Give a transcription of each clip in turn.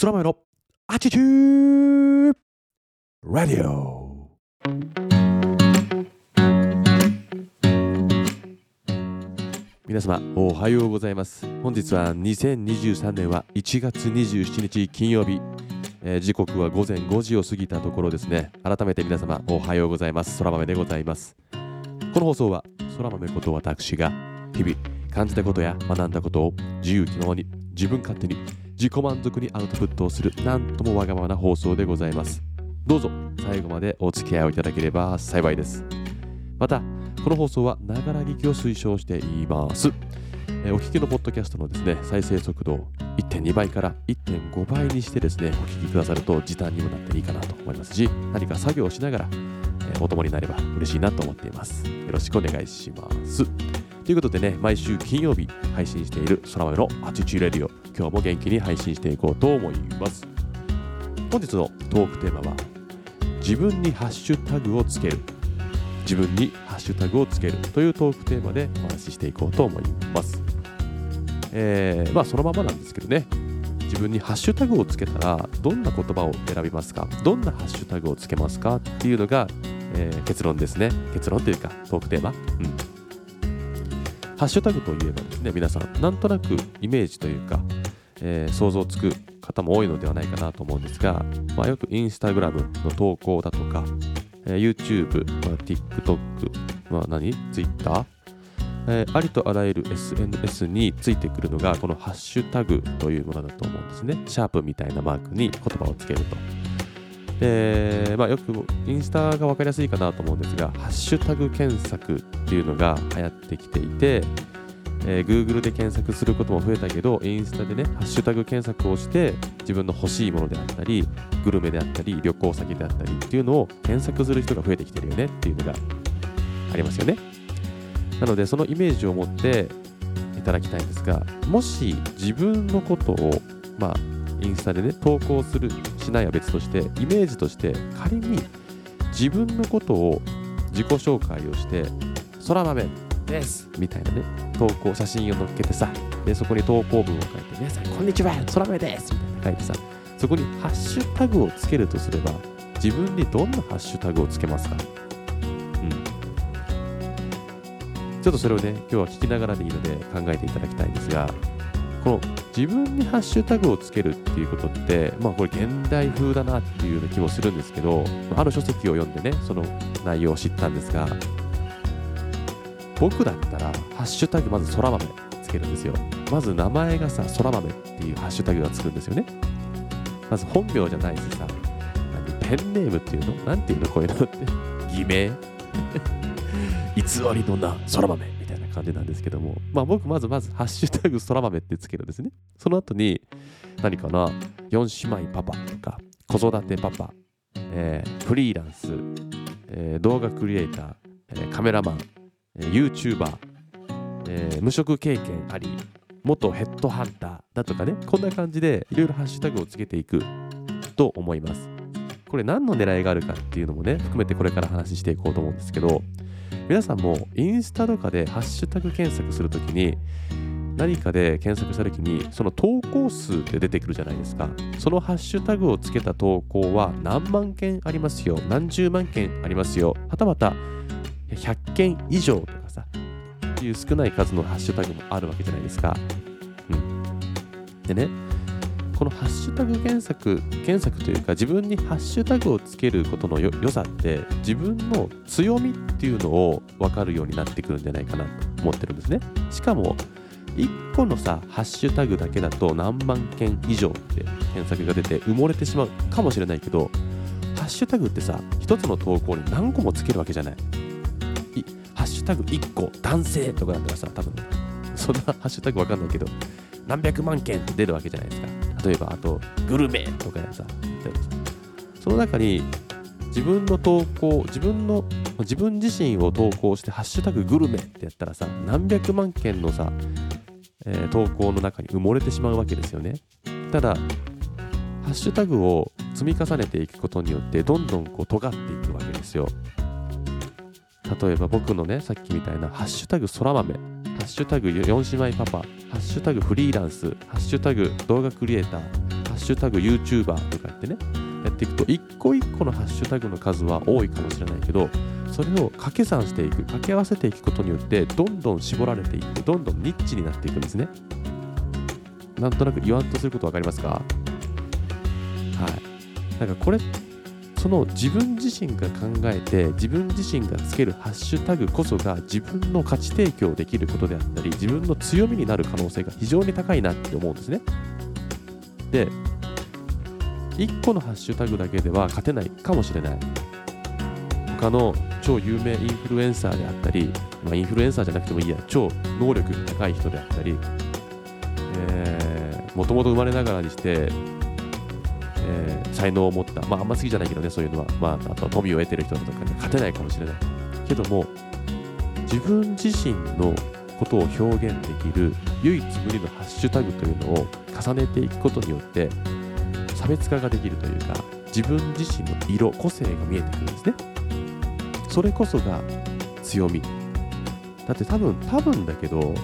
空豆のアチチューラディオ皆様おはようございます。本日は2023年は1月27日金曜日、えー時刻は午前5時を過ぎたところですね。改めて皆様おはようございます。空豆でございます。この放送は空豆こと私が日々感じたことや学んだことを自由気ままに自分勝手に自己満足にアウトプットをするなんともわがままな放送でございます。どうぞ最後までお付き合いをいただければ幸いです。またこの放送はながら聞きを推奨しています。えーお聞きのポッドキャストのですね再生速度を1.2倍から1.5倍にしてですねお聞きくださると時短にもなっていいかなと思いますし何か作業をしながら、えーお供になれば嬉しいなと思っています。よろしくお願いします。ということでね毎週金曜日配信している空豆のアチチューレディオ。今日も元気に配信していこうと思います。本日のトークテーマは自分にハッシュタグをつける。自分にハッシュタグをつける。というトークテーマでお話ししていこうと思います。えーまあそのままなんですけどね。自分にハッシュタグをつけたらどんな言葉を選びますか？どんなハッシュタグをつけますか？っていうのが、えー結論ですね。結論というかトークテーマ、うん、ハッシュタグといえばですね皆さんなんとなくイメージというか、えー想像つく方も多いのではないかなと思うんですが、まあ、よくインスタグラムの投稿だとか、えー YouTube、まあ、TikTok、まあ何、Twitter、えーありとあらゆる SNS についてくるのがこのハッシュタグというものだと思うんですね。シャープみたいなマークに言葉をつけると。で、まあ、よくインスタが分かりやすいかなと思うんですが、ハッシュタグ検索っていうのが流行ってきていて、えー Google で検索することも増えたけど、インスタでね、ハッシュタグ検索をして、自分の欲しいものであったり、グルメであったり、旅行先であったりっていうのを検索する人が増えてきてるよねっていうのがありますよね。なので、そのイメージを持っていただきたいんですが、もし自分のことを、まあ、インスタでね、投稿する、しないは別として、イメージとして仮に自分のことを自己紹介をして、空豆ですみたいなね、投稿、写真を載っけてさ、でそこに投稿文を書いて、皆さん、こんにちは、空豆ですみたいな書いてさ、そこにハッシュタグをつけるとすれば、自分にどんなハッシュタグをつけますか？うん。ちょっとそれをね、今日は聞きながらでいいので考えていただきたいんですが、この自分にハッシュタグをつけるっていうことって、まあこれ現代風だなっていうような気もするんですけど、ある書籍を読んでね、その内容を知ったんですが、僕だったら、ハッシュタグまず空豆つけるんですよ。まず名前がさ、空豆っていうハッシュタグがつくんですよね。まず本名じゃないしさ、ペンネームっていうの？なんていうの？こういうのって。偽名偽りの名、空豆感じなんですけども、まあ僕まずまずハッシュタグ空豆ってつけるんですね。その後に何かな、4姉妹パパとか、子育てパパ、えーフリーランス、えー動画クリエイター、えーカメラマン、えー YouTuber、えー無職経験あり、元ヘッドハンターだとかね、こんな感じでいろいろハッシュタグをつけていくと思います。これ何の狙いがあるかっていうのもね、含めてこれから話していこうと思うんですけど、皆さんもインスタとかでハッシュタグ検索するときに、何かで検索したときに、その投稿数って出てくるじゃないですか。そのハッシュタグをつけた投稿は何万件ありますよ、何十万件ありますよ、はたまた100件以上とかさ、っていう少ない数のハッシュタグもあるわけじゃないですか。うん。でね、このハッシュタグ検索、検索というか自分にハッシュタグをつけることのよ良さって自分の強みっていうのを分かるようになってくるんじゃないかなと思ってるんですね。しかも1個のさ、ハッシュタグだけだと何万件以上って検索が出て埋もれてしまうかもしれないけど、ハッシュタグってさ、一つの投稿に何個もつけるわけじゃない。いハッシュタグ1個男性とかだったらさ、多分そんなハッシュタグわかんないけど、何百万件って出るわけじゃないですか。例えば、あと、グルメとかやさ、例えばさその中に自分の投稿、自分の、自分自身を投稿して、ハッシュタググルメってやったらさ、何百万件のさ、えー投稿の中に埋もれてしまうわけですよね。ただ、ハッシュタグを積み重ねていくことによって、どんどんこう尖っていくわけですよ。例えば僕のね、さっきみたいな、ハッシュタグ空豆、ハッシュタグ4姉妹パパ、ハッシュタグフリーランス、ハッシュタグ動画クリエイター、ハッシュタグ YouTuber とかってねやっていくと一個一個のハッシュタグの数は多いかもしれないけどそれを掛け算していく掛け合わせていくことによってどんどん絞られていってどんどんニッチになっていくんですね。なんとなく言わんとすること分かりますか？はい。なんかこれその自分自身が考えて自分自身がつけるハッシュタグこそが自分の価値提供できることであったり自分の強みになる可能性が非常に高いなって思うんですね。で1個のハッシュタグだけでは勝てないかもしれない。他の超有名インフルエンサーであったり、まあ、インフルエンサーじゃなくてもいいや超能力高い人であったりもともと生まれながらにして、えー、才能を持った、まあ、あんま好きじゃないけどね、そういうのは、まあ、あと富を得てる人とかに勝てないかもしれない。けども、自分自身のことを表現できる唯一無二のハッシュタグというのを重ねていくことによって差別化ができるというか自分自身の色個性が見えてくるんですね。それこそが強み。だって多分多分だけど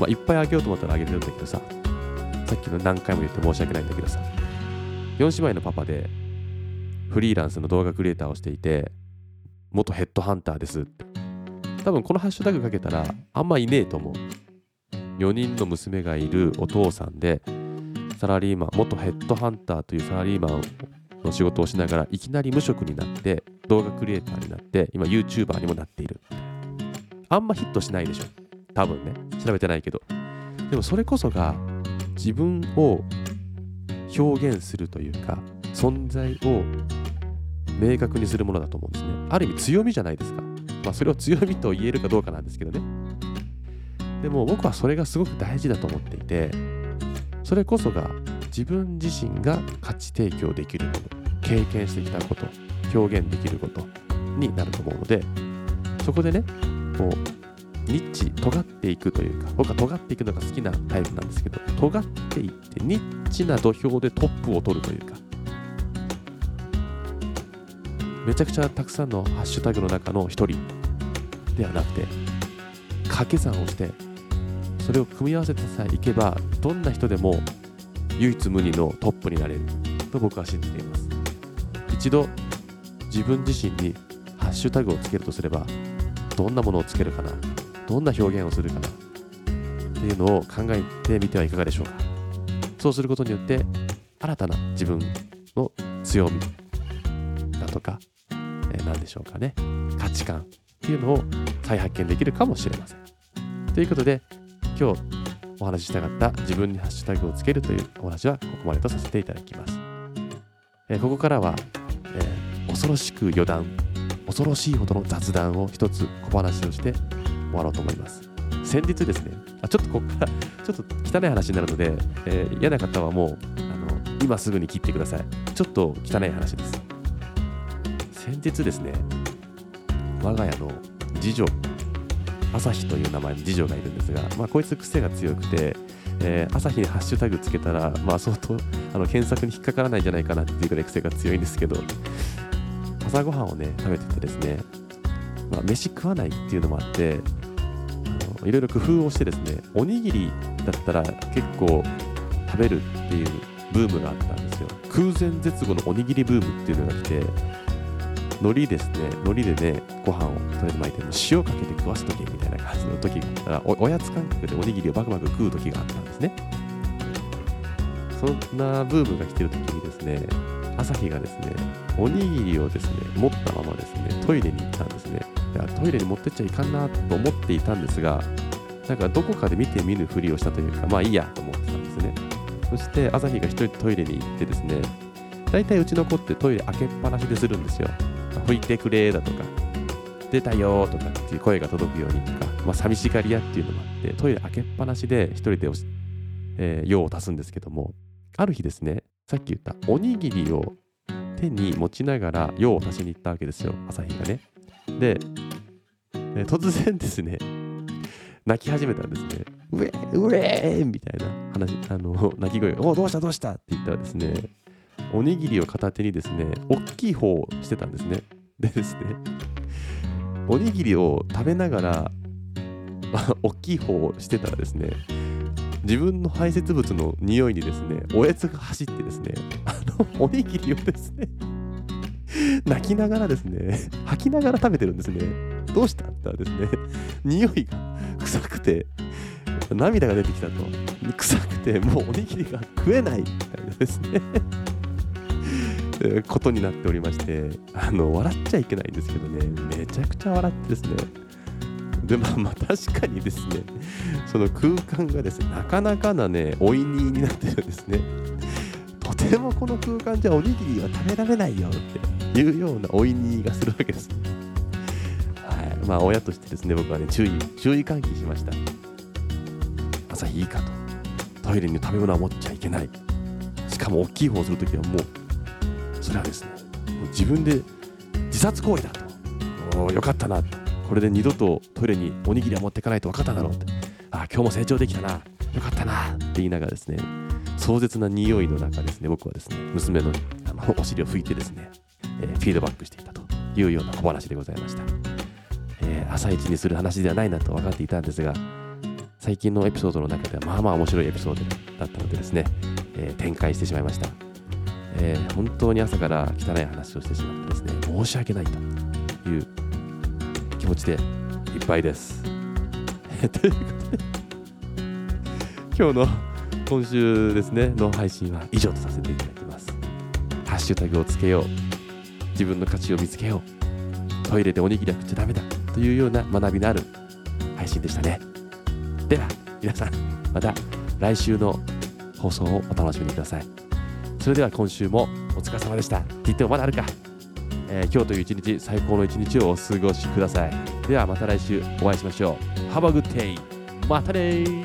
まあ、いっぱいあげようと思ったらあげれるんだけどさ、さっきの何回も言って申し訳ないんだけどさ、4姉妹のパパでフリーランスの動画クリエイターをしていて、元ヘッドハンターですって。多分このハッシュタグかけたらあんまいねえと思う。4人の娘がいるお父さんで、サラリーマン、元ヘッドハンターというサラリーマンの仕事をしながらいきなり無職になって動画クリエイターになって今 YouTuber にもなっている。あんまヒットしないでしょ。多分ね調べてないけどでもそれこそが自分を表現するというか存在を明確にするものだと思うんですね。ある意味強みじゃないですか。まあそれを強みと言えるかどうかなんですけどね。でも僕はそれがすごく大事だと思っていてそれこそが自分自身が価値提供できるもの経験してきたこと表現できることになると思うのでそこでねこうニッチ、尖っていくというか、僕は尖っていくのが好きなタイプなんですけど、尖っていってニッチな土俵でトップを取るというか、めちゃくちゃたくさんのハッシュタグの中の一人ではなくて、掛け算をして、それを組み合わせてさえいけば、どんな人でも唯一無二のトップになれると僕は信じています。一度自分自身にハッシュタグをつけるとすれば、どんなものをつけるかなどんな表現をするかな？っていうのを考えてみてはいかがでしょうか？そうすることによって新たな自分の強みだとか、えー、何でしょうかね。価値観っていうのを再発見できるかもしれません。ということで今日お話ししたかった自分にハッシュタグをつけるというお話はここまでとさせていただきます、えー、ここからは、えー、恐ろしく余談恐ろしいほどの雑談を一つ小話をして終わろうと思います。先日ですね、あちょっとここから ちょっと汚い話になるので、えー、嫌な方はもうあの今すぐに切ってください。ちょっと汚い話です。先日ですね、我が家の次女、朝日という名前の次女がいるんですが、まあ、こいつ癖が強くて、えー、朝日にハッシュタグつけたら、まあ、相当あの検索に引っかからないんじゃないかなっていうぐらい癖が強いんですけど、朝ごはんをね、食べててですね、まあ、飯食わないっていうのもあって、いろいろ工夫をしてですね、おにぎりだったら結構食べるっていうブームがあったんですよ。空前絶後のおにぎりブームっていうのが来て、海苔ですね、海苔でね、ご飯をとりあえず巻いて、塩かけて食わすときみたいな感じの時があったらお、おやつ感覚でおにぎりをバクバク食う時があったんですね。そんなブームが来てる時にですね、朝日がですね、おにぎりをですね、持ったままですね、トイレに行ったんですね。いやトイレに持ってっちゃいかんなと思っていたんですが、なんかどこかで見て見ぬふりをしたというか、まあいいやと思ってたんですね。そして朝日が一人でトイレに行ってですね、大体うちの子ってトイレ開けっぱなしでするんですよ。拭いてくれだとか、出たよとかっていう声が届くようにとか、まあ寂しがり屋っていうのもあって、トイレ開けっぱなしで一人で、えー、用を足すんですけども、ある日ですね、さっき言ったおにぎりを手に持ちながら用を足しに行ったわけですよ、朝日がね。で、え、突然ですね、泣き始めたんですね。うえうえーみたいな話、あの、泣き声が、おどうしたどうした？って言ったらですね、おにぎりを片手にですね、大きい方をしてたんですね。でですね、おにぎりを食べながら、大きい方をしてたらですね、自分の排泄物の匂いにですねおやつが走ってですね あのおにぎりをですね 泣きながらですね吐きながら食べてるんですね。どうしたってですね。匂いが臭くて涙が出てきたと。臭くてもうおにぎりが食えないみたいなですね。ことになっておりましてあの笑っちゃいけないんですけどねめちゃくちゃ笑ってですねでまあまあ確かにですね。その空間がですねなかなかなねおいにになってるんですね。とてもこの空間じゃおにぎりは食べられないよっていうようなおいにがするわけです。はい。まあ親としてですね僕はね注意注意喚起しました。朝いいかと。トイレに食べ物は持っちゃいけない。しかも大きい方をするときはもうそれはですね自分で自殺行為だと。よかったなとこれで二度とトイレにおにぎりは持っていかないと分かっただろうって。あ今日も成長できたな。よかったな。って言いながらですね壮絶な匂いの中ですね僕はですね娘のあのお尻を拭いてですね、えー、フィードバックしていたというような小話でございました、えー、朝一にする話ではないなと分かっていたんですが最近のエピソードの中ではまあまあ面白いエピソードだったのでですね、えー、展開してしまいました。えー、本当に朝から汚い話をしてしまってですね申し訳ないというちでいっぱいです。ということで今日の今週ですねの配信は以上とさせていただきます。ハッシュタグをつけよう自分の価値を見つけようトイレでおにぎりは食っちゃダメだというような学びのある配信でしたね。では皆さんまた来週の放送をお楽しみください。それでは今週もお疲れ様でしたって言ってもまだあるか、えー、今日という一日最高の一日をお過ごしください。ではまた来週お会いしましょう。Have a good day またね